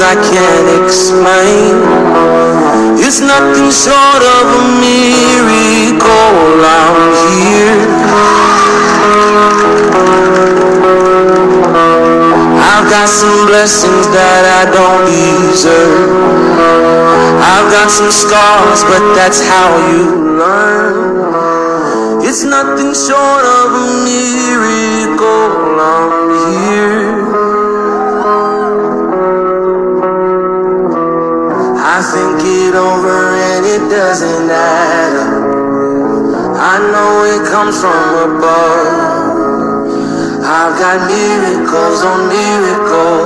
I can't explain. It's nothing short of a miracle I'm here. I've got some blessings that I don't deserve. I've got some scars but that's how you learn. It's nothing short of comes from above. I've got miracles on miracles.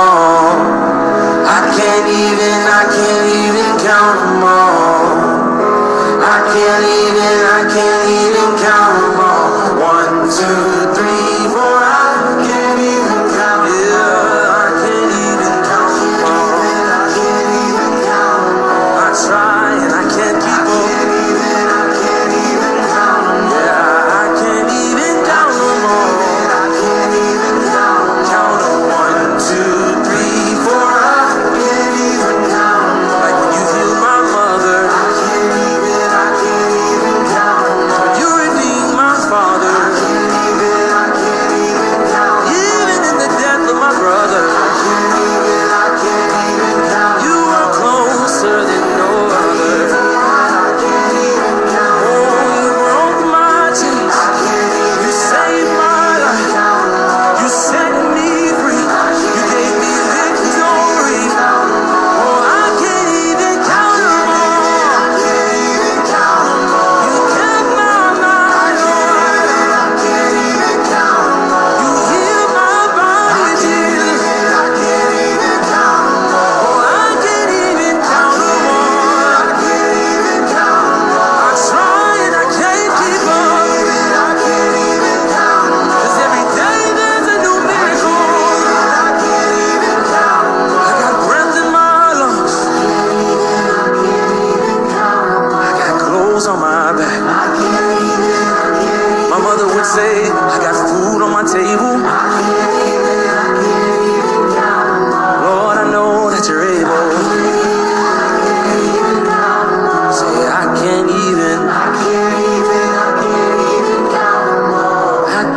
I can't even, I can't even count them all. I can't even, I can't even count them all.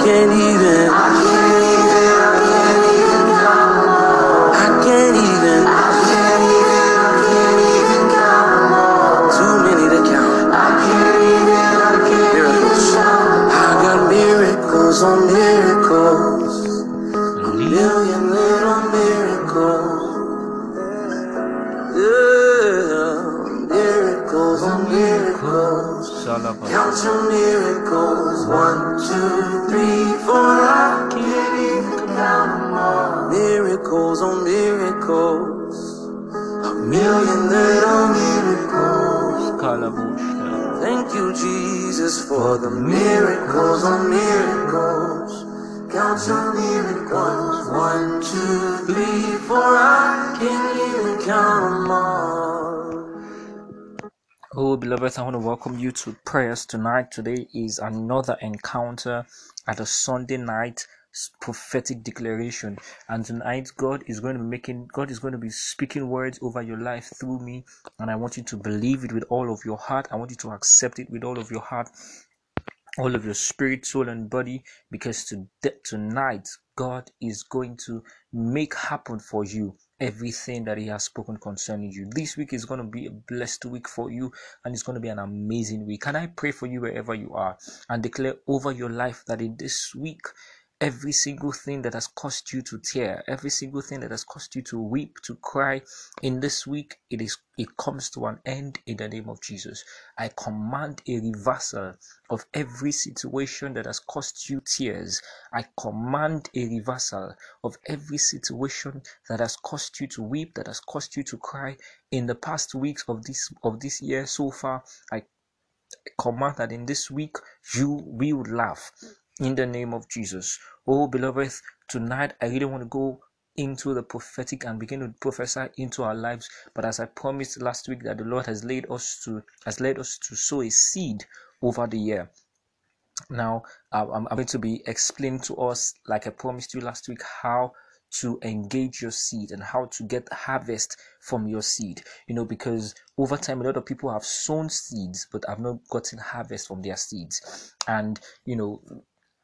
can't even. I can't the miracles on miracles. Count your miracles. One, two, three, four. I can't even count them all. Oh, beloved, I want to welcome you to prayers tonight. Today is another encounter at a Sunday night prophetic declaration and tonight god is going to be making god is going to be speaking words over your life through me and i want you to believe it with all of your heart i want you to accept it with all of your heart all of your spirit, soul, and body because to, tonight God is going to make happen for you everything that He has spoken concerning you. This week is going to be a blessed week for you and it's going to be an amazing week. Can I pray for you wherever you are and declare over your life that in this week every single thing that has caused you to tear, every single thing that has caused you to weep, to cry in this week, it is it comes to an end in the name of Jesus. I command a reversal of every situation that has caused you tears. I command a reversal of every situation that has caused you to weep, that has caused you to cry in the past weeks of this of this year so far. I command that in this week you will laugh in the name of Jesus. Oh, beloved, tonight I really want to go into the prophetic and begin to prophesy into our lives. But as I promised last week that the Lord has laid us to has led us to sow a seed over the year. Now I'm, I'm going to be explaining to us, like I promised you last week, how to engage your seed and how to get harvest from your seed. You know, because over time a lot of people have sown seeds but have not gotten harvest from their seeds. And you know,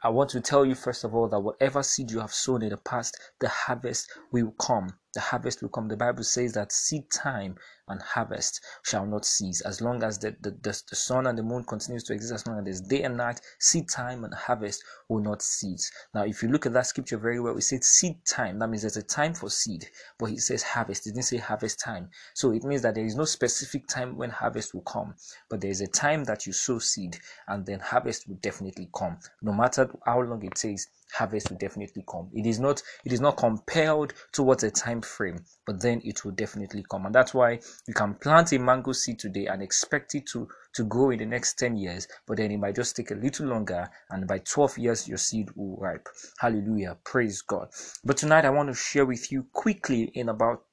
I want to tell you first of all that whatever seed you have sown in the past, the harvest will come. The harvest will come. The Bible says that seed time and harvest shall not cease as long as the, the, the, the sun and the moon continues to exist, as long as there's day and night, seed time and harvest will not cease. Now, if you look at that scripture very well, it says seed time. That means there's a time for seed, but he says harvest. It didn't say harvest time. So it means that there is no specific time when harvest will come, but there is a time that you sow seed and then harvest will definitely come. No matter how long it takes, harvest will definitely come. It is not it is not compelled towards a time frame, but then it will definitely come. And that's why you can plant a mango seed today and expect it to to grow in the next 10 years, but then it might just take a little longer, and by 12 years your seed will ripe. Hallelujah. Praise God. But tonight I want to share with you quickly in about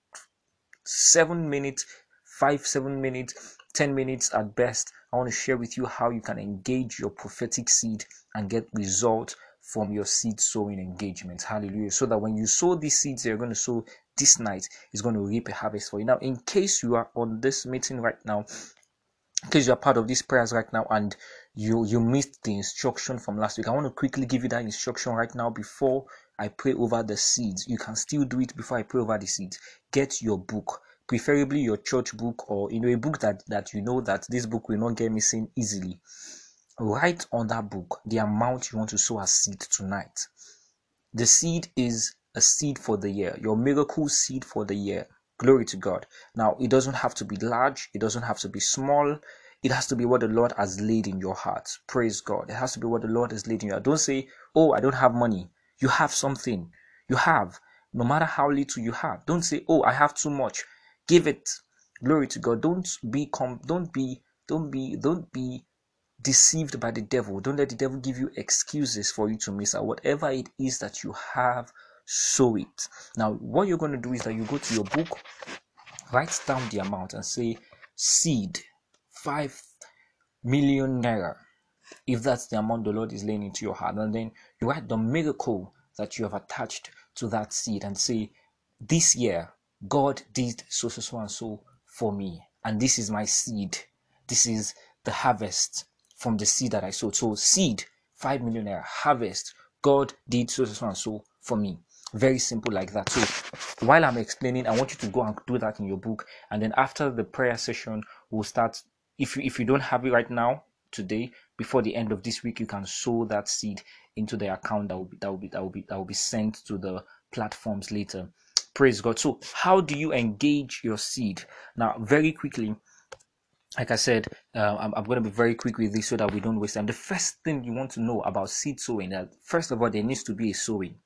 seven minutes, five, seven minutes, 10 minutes at best. I want to share with you how you can engage your prophetic seed and get results from your seed sowing engagement. Hallelujah. So that when you sow these seeds you're going to sow this night, is going to reap a harvest for you. Now, in case you are on this meeting right now, in case you are part of these prayers right now and you you missed the instruction from last week, I want to quickly give you that instruction right now before I pray over the seeds. You can still do it before I pray over the seeds. Get your book preferably your church book or you know a book that that you know that this book will not get missing easily write on that book the amount you want to sow as seed tonight. The seed is a seed for the year, your miracle seed for the year. Glory to God. Now, it doesn't have to be large, it doesn't have to be small. It has to be what the Lord has laid in your heart. Praise God. It has to be what the Lord has laid in your heart. Don't say, Oh, I don't have money. You have something. You have. No matter how little you have. Don't say, Oh, I have too much. Give it. Glory to God. Don't be com- don't be don't be don't be deceived by the devil. Don't let the devil give you excuses for you to miss out. Whatever it is that you have, sow it. Now, what you're going to do is that you go to your book, write down the amount, and say seed 5 million naira. If that's the amount the Lord is laying into your heart, and then you write the miracle that you have attached to that seed and say, This year, God did so, so, so, and so for me, and this is my seed. This is the harvest from the seed that I sowed. So seed, five million naira, harvest. God did so, so, and so for me. Very simple like that. So while I'm explaining, I want you to go and do that in your book. And then after the prayer session, we'll start. If you if you don't have it right now, today, before the end of this week, you can sow that seed into the account that will be that will be that will be that will be sent to the platforms later. Praise God. So how do you engage your seed? Now, very quickly, like I said, uh, I'm, I'm going to be very quick with this so that we don't waste time. The first thing you want to know about seed sowing that first of all, there needs to be a sowing.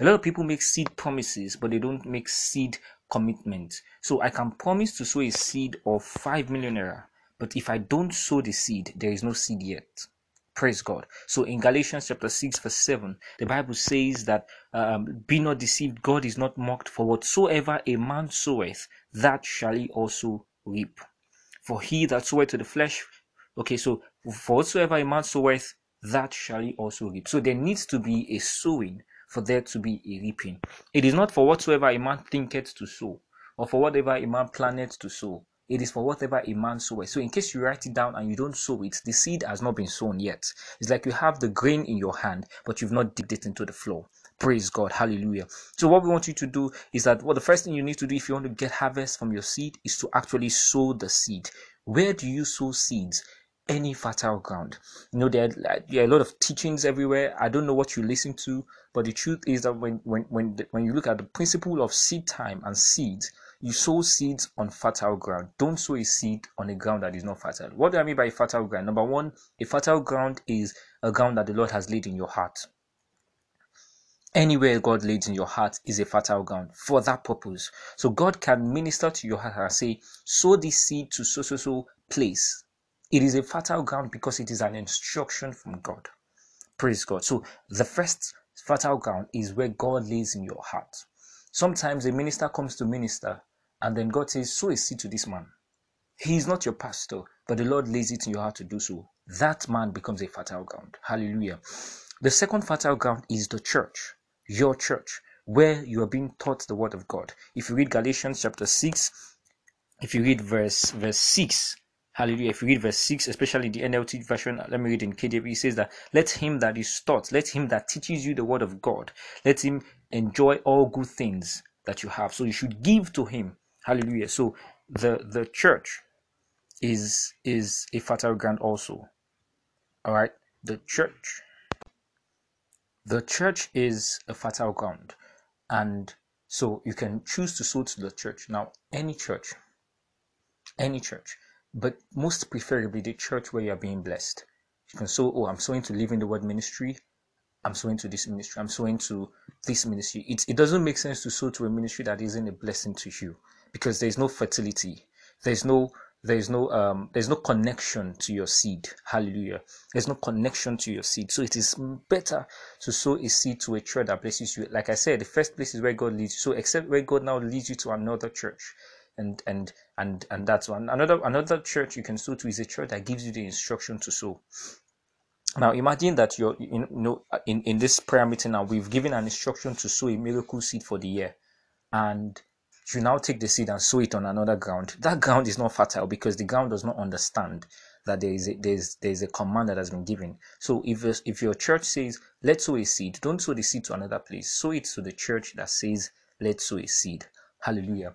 A lot of people make seed promises, but they don't make seed commitment. So I can promise to sow a seed of 5 million naira, but if I don't sow the seed, there is no seed yet. Praise God. So in Galatians chapter 6, verse 7, the Bible says that um, be not deceived, God is not mocked, for whatsoever a man soweth, that shall he also reap. For he that soweth to the flesh, okay, so for whatsoever a man soweth, that shall he also reap. So there needs to be a sowing for there to be a reaping. It is not for whatsoever a man thinketh to sow, or for whatever a man planneth to sow. It is for whatever a man soweth. So in case you write it down and you don't sow it, the seed has not been sown yet. It's like you have the grain in your hand, but you've not dipped it into the floor. Praise God. Hallelujah. So what we want you to do is that well, the first thing you need to do if you want to get harvest from your seed is to actually sow the seed. Where do you sow seeds? Any fertile ground. You know, there are, there are a lot of teachings everywhere. I don't know what you listen to, but the truth is that when when when when you look at the principle of seed time and seeds, you sow seeds on fertile ground. Don't sow a seed on a ground that is not fertile. What do I mean by fertile ground? Number one, a fertile ground is a ground that the Lord has laid in your heart. Anywhere God lays in your heart is a fertile ground for that purpose. So God can minister to your heart and say, sow this seed to so so so place. It is a fertile ground because it is an instruction from God. Praise God. So the first fertile ground is where God lays in your heart. Sometimes a minister comes to minister and then God says, sow a seed to this man. He is not your pastor, but the Lord lays it in your heart to do so. That man becomes a fertile ground. Hallelujah. The second fertile ground is the church your church, where you are being taught the word of God. If you read Galatians chapter 6, if you read verse verse 6, hallelujah, if you read verse 6, especially the NLT version, let me read in KJV, it says that let him that is taught, let him that teaches you the word of God, let him enjoy all good things that you have. So you should give to him. Hallelujah. So the the church is is a fertile ground also. All right. The church the church is a fertile ground, and so you can choose to sow to the church. Now, any church, any church, but most preferably the church where you are being blessed. You can sow, oh, I'm sowing to Living the Word ministry. I'm sowing to this ministry. I'm sowing to this ministry. It, it doesn't make sense to sow to a ministry that isn't a blessing to you because there's no fertility. There's no there's no um there's no connection to your seed. Hallelujah. There's no connection to your seed. So it is better to sow a seed to a church that blesses you. Like i said the first place is where god leads you. So except where god now leads you to another church and and and and that's one. Another another church you can sow to is a church that gives you the instruction to sow. Now imagine that you're you know in in this prayer meeting now we've given an instruction to sow a miracle seed for the year. And you now take the seed and sow it on another ground, that ground is not fertile because the ground does not understand that there is a, there's there's a command that has been given. So if if your church says let's sow a seed, don't sow the seed to another place. Sow it to the church that says let's sow a seed. Hallelujah.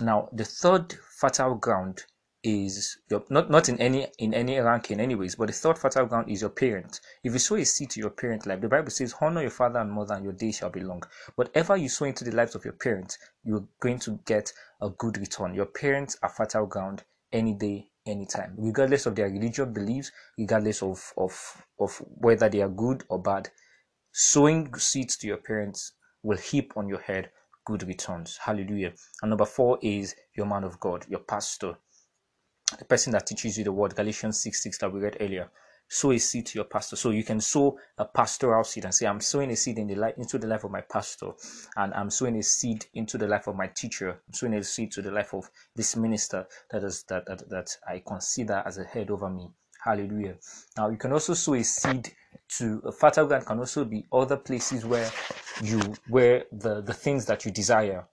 Now the third fertile ground is your not not in any in any ranking anyways but the third fertile ground is your parent. If you sow a seed to your parent life the bible says honor your father and mother and your days shall be long. Whatever you sow into the lives of your parents you're going to get a good return. Your parents are fertile ground any day anytime regardless of their religious beliefs regardless of of of whether they are good or bad. Sowing seeds to your parents will heap on your head good returns. Hallelujah. And number four is your man of god your pastor the person that teaches you the word, Galatians 6 6 that we read earlier. Sow a seed to your pastor. So you can sow a pastoral seed and say, I'm sowing a seed in the life into the life of my pastor, and I'm sowing a seed into the life of my teacher. I'm sowing a seed to the life of this minister that is that that, that I consider as a head over me. Hallelujah. Now you can also sow a seed to a fertile ground can also be other places where you where the the things that you desire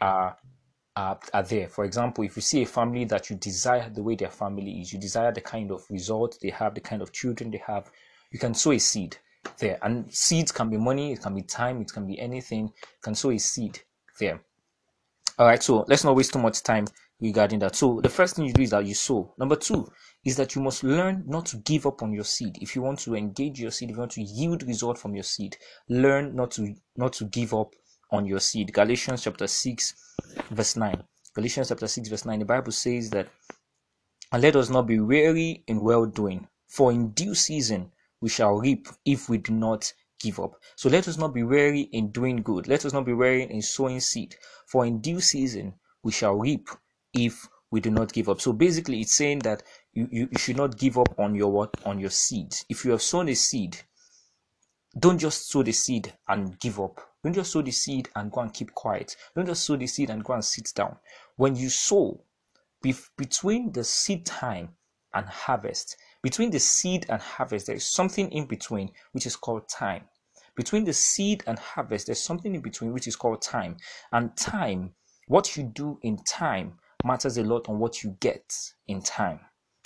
are are, are there. For example, if you see a family that you desire the way their family is, you desire the kind of result they have, the kind of children they have, you can sow a seed there. And seeds can be money, it can be time, it can be anything. You can sow a seed there. All right, so let's not waste too much time regarding that. So the first thing you do is that you sow. Number two is that you must learn not to give up on your seed. If you want to engage your seed, if you want to yield result from your seed, learn not to not to give up on your seed. Galatians chapter 6, verse 9. Galatians chapter 6, verse 9. The Bible says that And let us not be weary in well doing, for in due season we shall reap if we do not give up. So let us not be weary in doing good. Let us not be weary in sowing seed, for in due season we shall reap if we do not give up. So basically, it's saying that you, you, should not give up on your what on your seed. If you have sown a seed, don't just sow the seed and give up. Don't just sow the seed and go and keep quiet. Don't just sow the seed and go and sit down. When you sow, between the seed time and harvest, between the seed and harvest, there is something in between which is called time. Between the seed and harvest, there's something in between which is called time. And time, what you do in time, matters a lot on what you get in time.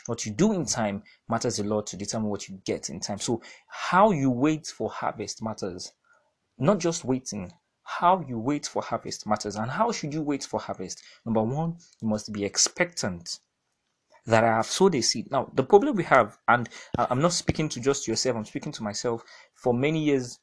What you do in time matters a lot to determine what you get in time. So, how you wait for harvest matters. Not just waiting, how you wait for harvest matters. And how should you wait for harvest? Number one, you must be expectant that I have sowed a seed. Now, the problem we have, and I'm not speaking to just yourself, I'm speaking to myself. For many years,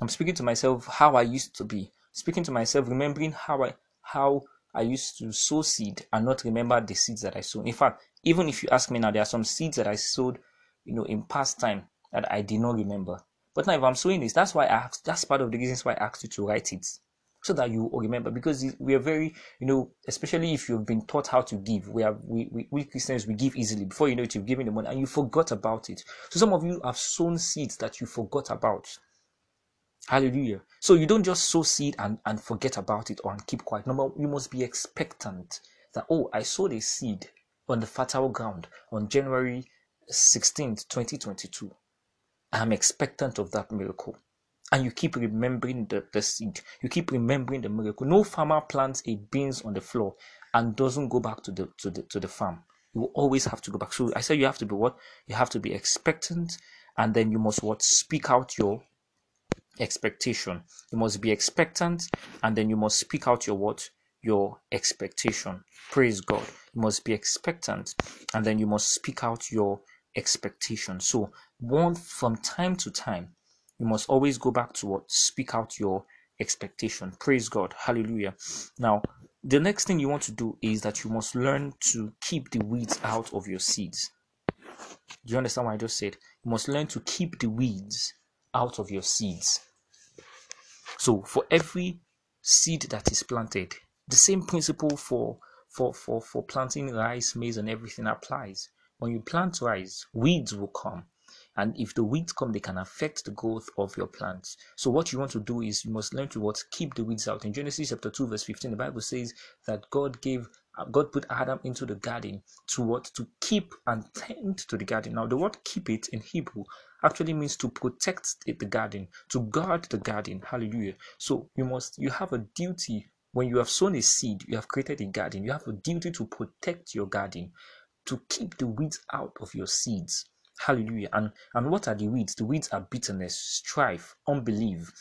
I'm speaking to myself how I used to be. Speaking to myself, remembering how I how I used to sow seed and not remember the seeds that I sowed. In fact, even if you ask me now, there are some seeds that I sowed, you know, in past time that I did not remember. But now, if I'm sowing this, that's why I asked. That's part of the reasons why I asked you to write it, so that you remember. Because we are very, you know, especially if you've been taught how to give. We are we, we, we Christians we give easily. Before you know it, you've given the money and you forgot about it. So some of you have sown seeds that you forgot about. Hallelujah. So you don't just sow seed and, and forget about it or and keep quiet. Number you must be expectant that oh I sowed a seed on the fertile ground on January 16th, 2022. I'm expectant of that miracle. And you keep remembering the, the seed. You keep remembering the miracle. No farmer plants a beans on the floor and doesn't go back to the to the to the farm. You always have to go back. So I said you have to be what? You have to be expectant and then you must what speak out your expectation. You must be expectant and then you must speak out your what? Your expectation. Praise God. You must be expectant and then you must speak out your expectation. So, one from time to time, you must always go back to what? Speak out your expectation. Praise God. Hallelujah. Now, the next thing you want to do is that you must learn to keep the weeds out of your seeds. Do you understand what I just said? You must learn to keep the weeds out of your seeds. So for every seed that is planted, the same principle for for for for planting rice, maize, and everything applies. When you plant rice, weeds will come. And if the weeds come, they can affect the growth of your plants. So what you want to do is you must learn to what keep the weeds out. In Genesis chapter 2, verse 15, the Bible says that God gave God put Adam into the garden to what to keep and tend to the garden. Now the word keep it in Hebrew actually means to protect the garden, to guard the garden. Hallelujah. So you must you have a duty when you have sown a seed, you have created a garden, you have a duty to protect your garden, to keep the weeds out of your seeds. Hallelujah. And and what are the weeds? The weeds are bitterness, strife, unbelief.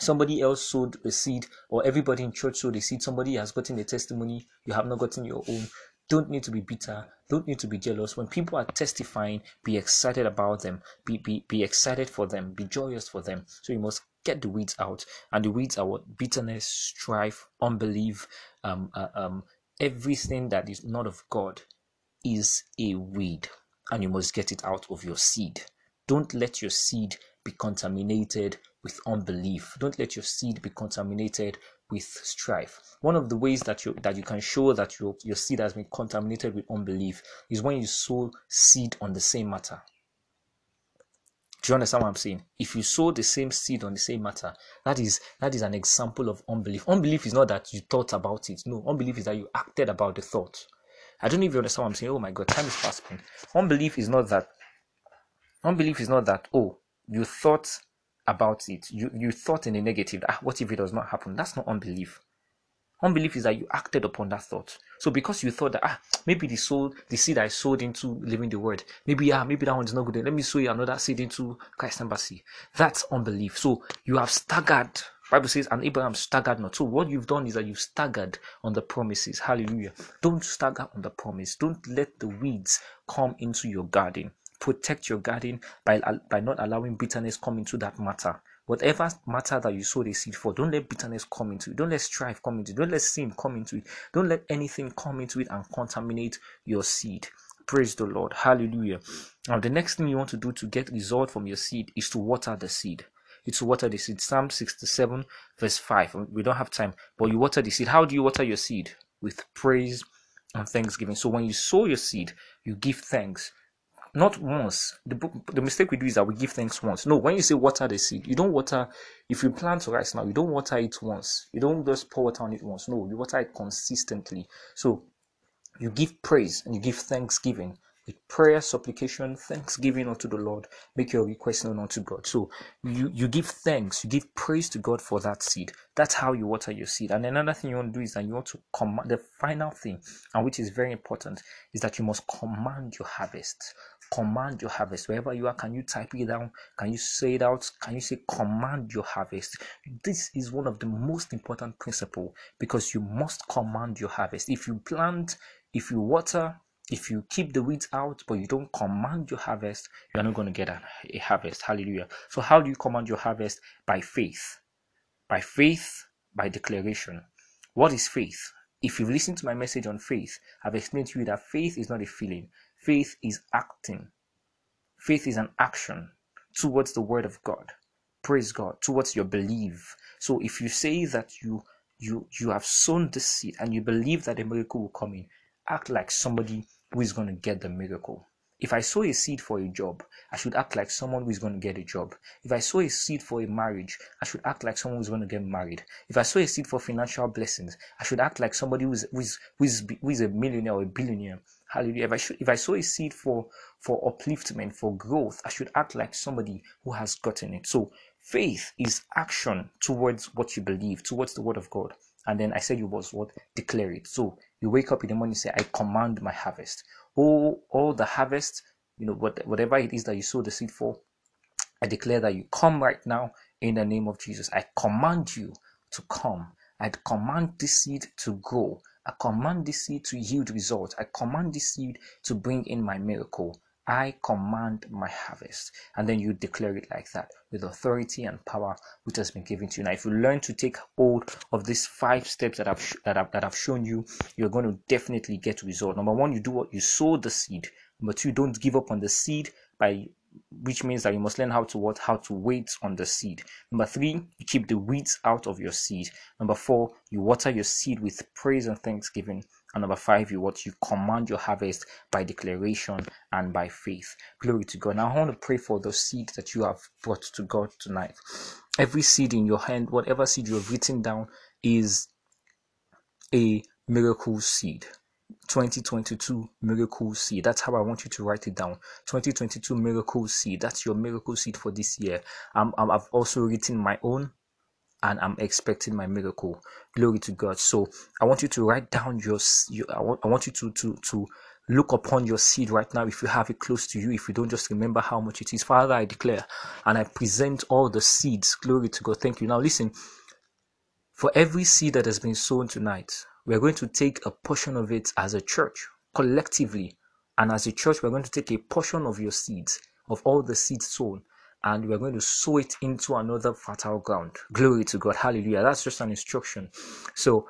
Somebody else sowed a seed, or everybody in church sowed a seed. Somebody has gotten a testimony, you have not gotten your own. Don't need to be bitter, don't need to be jealous. When people are testifying, be excited about them, be, be, be excited for them, be joyous for them. So you must get the weeds out. And the weeds are what? Bitterness, strife, unbelief, um, uh, um, everything that is not of God is a weed and you must get it out of your seed. Don't let your seed be contaminated with unbelief. Don't let your seed be contaminated with strife. One of the ways that you that you can show that your, your seed has been contaminated with unbelief is when you sow seed on the same matter. Do you understand what I'm saying? If you sow the same seed on the same matter, that is that is an example of unbelief. Unbelief is not that you thought about it. No, unbelief is that you acted about the thought. I don't you understand what I'm saying. Oh my god, time is spent. Unbelief is not that. Unbelief is not that. Oh, you thought about it. You you thought in a negative. Ah, what if it does not happen? That's not unbelief. Unbelief is that you acted upon that thought. So because you thought that ah maybe the soul the seed I sowed into living the word maybe ah maybe that one is not good. Let me sow another seed into Christ embassy. That's unbelief. So you have staggered Bible says, and Abraham staggered not. So what you've done is that you've staggered on the promises. Hallelujah. Don't stagger on the promise. Don't let the weeds come into your garden. Protect your garden by, by not allowing bitterness come into that matter. Whatever matter that you sow the seed for, don't let bitterness come into it. Don't let strife come into it. Don't let sin come into it. Don't let anything come into it and contaminate your seed. Praise the Lord. Hallelujah. Now, the next thing you want to do to get result from your seed is to water the seed. It's water the seed. Psalm 67, verse 5. Um, we don't have time, but you water the seed. How do you water your seed? With praise and thanksgiving. So when you sow your seed, you give thanks not once. The the mistake we do is that we give thanks once. No, when you say water the seed, you don't water. If you plant rice now, you don't water it once. You don't just pour water on it once. No, you water it consistently. So you give praise and you give thanksgiving with prayer, supplication, thanksgiving unto the Lord. Make your request known unto God. So you, you give thanks, you give praise to God for that seed. That's how you water your seed. And another thing you want to do is that you want to command the final thing, and which is very important, is that you must command your harvest. Command your harvest. Wherever you are, can you type it down? Can you say it out? Can you say command your harvest? This is one of the most important principle because you must command your harvest. If you plant, if you water, if you keep the weeds out but you don't command your harvest you are not going to get a, a, harvest. Hallelujah. So how do you command your harvest? By faith. By faith by declaration. What is faith? If you've listened to my message on faith i've explained to you that faith is not a feeling. Faith is acting. Faith is an action towards the word of god. Praise god. Towards your belief. So if you say that you you you have sown the seed and you believe that a miracle will come in act like somebody who is going to get the miracle. If I sow a seed for a job, I should act like someone who is going to get a job. If I sow a seed for a marriage, I should act like someone who is going to get married. If I sow a seed for financial blessings, I should act like somebody who is, who is, who is, who is a millionaire or a billionaire. Hallelujah. If I, should, if I sow a seed for, for upliftment, for growth, I should act like somebody who has gotten it. So faith is action towards what you believe, towards the word of God. And then I said you was what? Declare it. So you wake up in the morning, and say, I command my harvest. All, all the harvest, you know, what, whatever it is that you sow the seed for, I declare that you come right now in the name of Jesus. I command you to come. I command this seed to grow. I command this seed to yield results. I command this seed to bring in my miracle. I command my harvest. And then you declare it like that with authority and power which has been given to you. Now, if you learn to take hold of these five steps that I've that I've, that I've shown you, you're going to definitely get result. Number one, you do what you sow the seed. Number two, don't give up on the seed by which means that you must learn how to what how to wait on the seed. Number three, you keep the weeds out of your seed. Number four, you water your seed with praise and thanksgiving. And number five, you what you command your harvest by declaration and by faith. Glory to God. Now I want to pray for the seed that you have brought to God tonight. Every seed in your hand, whatever seed you have written down, is a miracle seed. 2022 miracle seed. That's how I want you to write it down. 2022 miracle seed. That's your miracle seed for this year. Um, I've also written my own and I'm expecting my miracle. Glory to God. So I want you to write down your, your I, want, I want you to, to, to look upon your seed right now if you have it close to you if you don't just remember how much it is. Father i declare and i present all the seeds. Glory to god. Thank you. Now listen. For every seed that has been sown tonight we're going to take a portion of it as a church collectively. And as a church we're going to take a portion of your seeds of all the seeds sown and we're going to sow it into another fertile ground. Glory to god. Hallelujah. That's just an instruction. So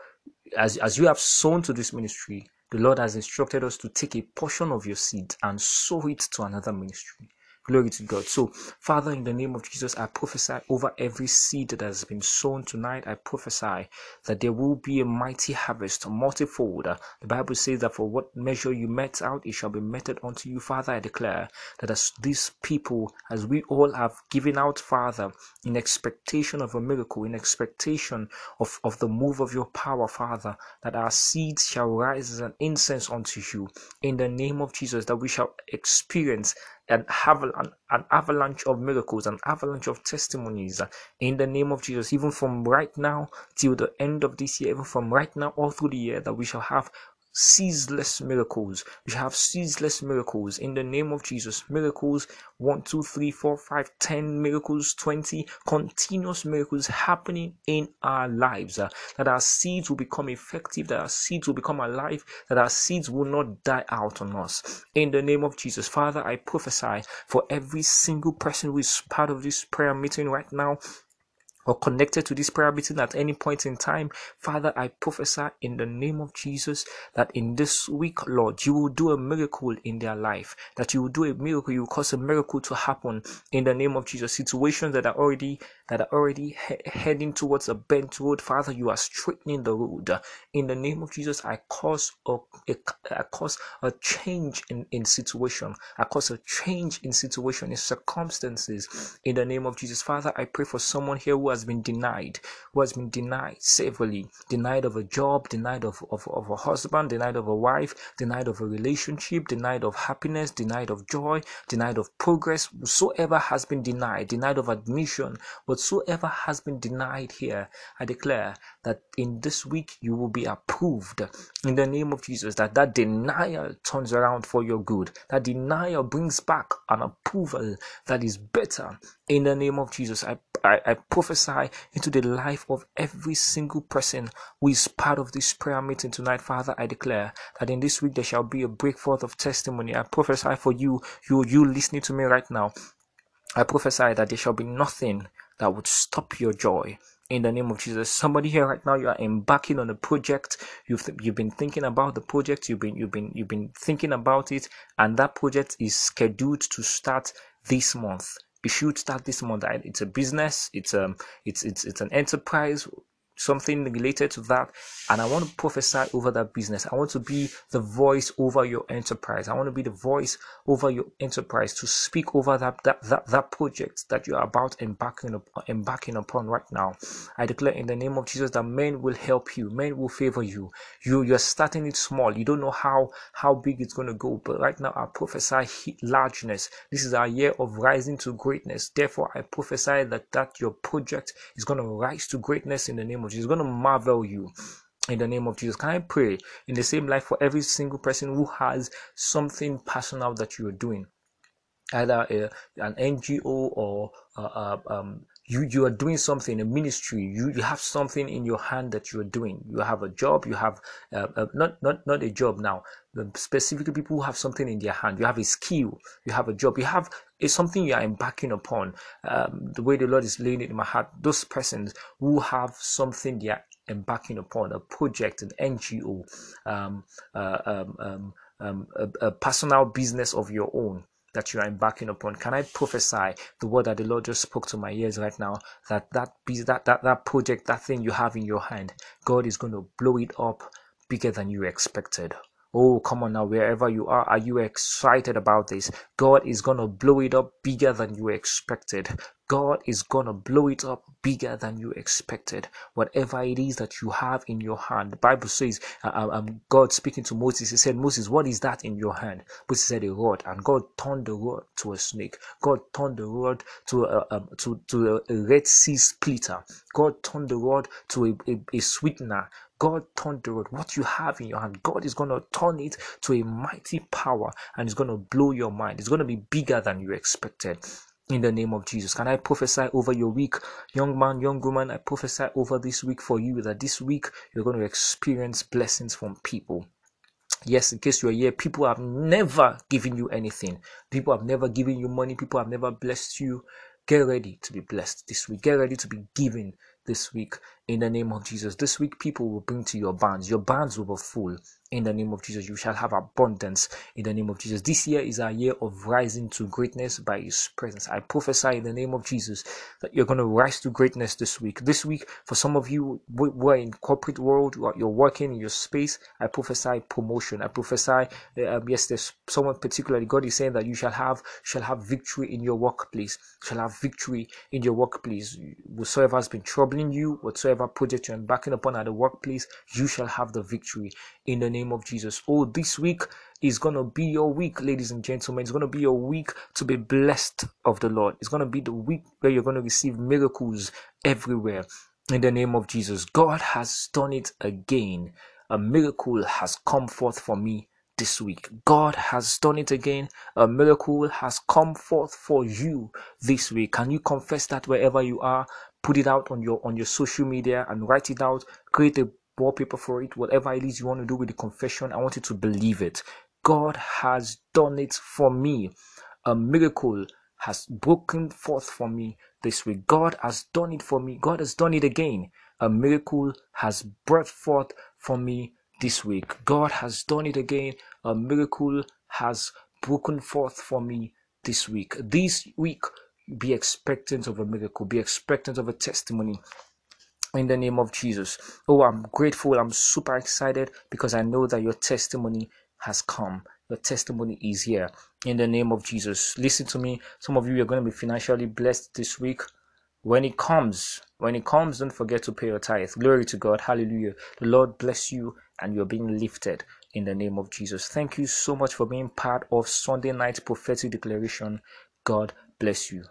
as, as you have sown to this ministry the lord has instructed us to take a portion of your seed and sow it to another ministry Glory to God. So, Father, in the name of Jesus, I prophesy over every seed that has been sown tonight. I prophesy that there will be a mighty harvest, multifold. The Bible says that for what measure you met out, it shall be meted unto you. Father, I declare that as these people, as we all have given out, Father, in expectation of a miracle, in expectation of, of the move of your power, Father, that our seeds shall rise as an incense unto you. In the name of Jesus, that we shall experience and have an, an avalanche of miracles, an avalanche of testimonies uh, in the name of Jesus, even from right now till the end of this year, even from right now all through the year, that we shall have ceaseless miracles. We have ceaseless miracles in the name of Jesus. Miracles one, two, three, four, five, ten miracles, 20 continuous miracles happening in our lives. Uh, that our seeds will become effective, that our seeds will become alive, that our seeds will not die out on us. In the name of Jesus, Father, I prophesy for every single person who is part of this prayer meeting right now or connected to this prayer meeting at any point in time, Father, I prophesy in the name of Jesus that in this week, Lord, you will do a miracle in their life, that you will do a miracle, you will cause a miracle to happen in the name of Jesus. Situations that are already that are already he- heading towards a bent road, Father, you are straightening the road. In the name of Jesus, I cause a, a, I cause a change in, in situation. I cause a change in situation, in circumstances. In the name of Jesus, Father, I pray for someone here who has been denied, who has been denied severely, denied of a job, denied of, of, of a husband, denied of a wife, denied of a relationship, denied of happiness, denied of joy, denied of progress, whosoever has been denied, denied of admission, whatsoever has been denied here, I declare that in this week you will be approved in the name of Jesus, that that denial turns around for your good, that denial brings back an approval that is better in the name of Jesus. I, I, I prophesy into the life of every single person who is part of this prayer meeting tonight. Father, I declare that in this week there shall be a breakforth of testimony. I prophesy for you, you, you listening to me right now. I prophesy that there shall be nothing that would stop your joy in the name of Jesus. Somebody here right now, you are embarking on a project. You've you've been thinking about the project. You've been you've been you've been thinking about it, and that project is scheduled to start this month. It should start this month. It's a business. It's um it's it's it's an enterprise something related to that and i want to prophesy over that business. I want to be the voice over your enterprise. I want to be the voice over your enterprise to speak over that that that, that project that you are about embarking upon, embarking upon right now. I declare in the name of jesus that men will help you. Men will favor you. You you're starting it small. You don't know how how big it's going to go but right now i prophesy largeness. This is our year of rising to greatness. Therefore i prophesy that that your project is going to rise to greatness in the name of Jesus. Going to marvel you in the name of Jesus. Can I pray in the same life for every single person who has something personal that you are doing? Either a, an NGO or uh, uh, um, you you are doing something a ministry. You, you have something in your hand that you are doing. You have a job. You have uh, uh, not not not a job now. Specifically people who have something in their hand. You have a skill. You have a job. You have it's something you are embarking upon. Um, the way the lord is laying it in my heart those persons who have something they are embarking upon a project an ngo um, uh, um, um, um a, a personal business of your own that you are embarking upon. Can I prophesy the word that the Lord just spoke to my ears right now? That that that that, that project, that thing you have in your hand, God is going to blow it up bigger than you expected. Oh, come on now, wherever you are, are you excited about this? God is going to blow it up bigger than you expected. God is going to blow it up bigger than you expected. Whatever it is that you have in your hand. The Bible says, uh, uh um, God speaking to Moses, he said, Moses, what is that in your hand? Moses said, a rod. And God turned the rod to a snake. God turned the rod to a, um, to, to a, Red Sea splitter. God turned the rod to a, a, a sweetener. God turned the rod. What you have in your hand, God is going to turn it to a mighty power and it's going to blow your mind. It's going to be bigger than you expected in the name of Jesus. Can I prophesy over your week, young man, young woman? I prophesy over this week for you that this week you're going to experience blessings from people. Yes, in case you're here, people have never given you anything. People have never given you money. People have never blessed you. Get ready to be blessed this week. Get ready to be given this week in the name of Jesus. This week, people will bring to your barns. Your barns will be full in the name of Jesus. You shall have abundance in the name of Jesus. This year is our year of rising to greatness by His presence. I prophesy in the name of Jesus that you're going to rise to greatness this week. This week, for some of you who are in corporate world, you're working in your space, I prophesy promotion. I prophesy, um, yes, there's someone particularly, God is saying that you shall have, shall have victory in your workplace, shall have victory in your workplace. Whatsoever has been troubling you, whatsoever project you're embarking upon at the workplace, you shall have the victory in the name of Jesus. Oh, this week is going to be your week, ladies and gentlemen. It's going to be your week to be blessed of the Lord. It's going to be the week where you're going to receive miracles everywhere in the name of Jesus. God has done it again. A miracle has come forth for me this week. God has done it again. A miracle has come forth for you this week. Can you confess that wherever you are? Put it out on your on your social media and write it out. Create a wallpaper for it, whatever it is you want to do with the confession, I want you to believe it. God has done it for me. A miracle has broken forth for me this week. God has done it for me. God has done it again. A miracle has brought forth for me this week. God has done it again. A miracle has broken forth for me this week. This week, be expectant of a miracle, be expectant of a testimony in the name of Jesus. Oh, I'm grateful. I'm super excited because I know that your testimony has come. Your testimony is here in the name of Jesus. Listen to me. Some of you are going to be financially blessed this week. When it comes, when it comes, don't forget to pay your tithe. Glory to God. Hallelujah. The Lord bless you and you're being lifted in the name of Jesus. Thank you so much for being part of Sunday night prophetic declaration. God bless you.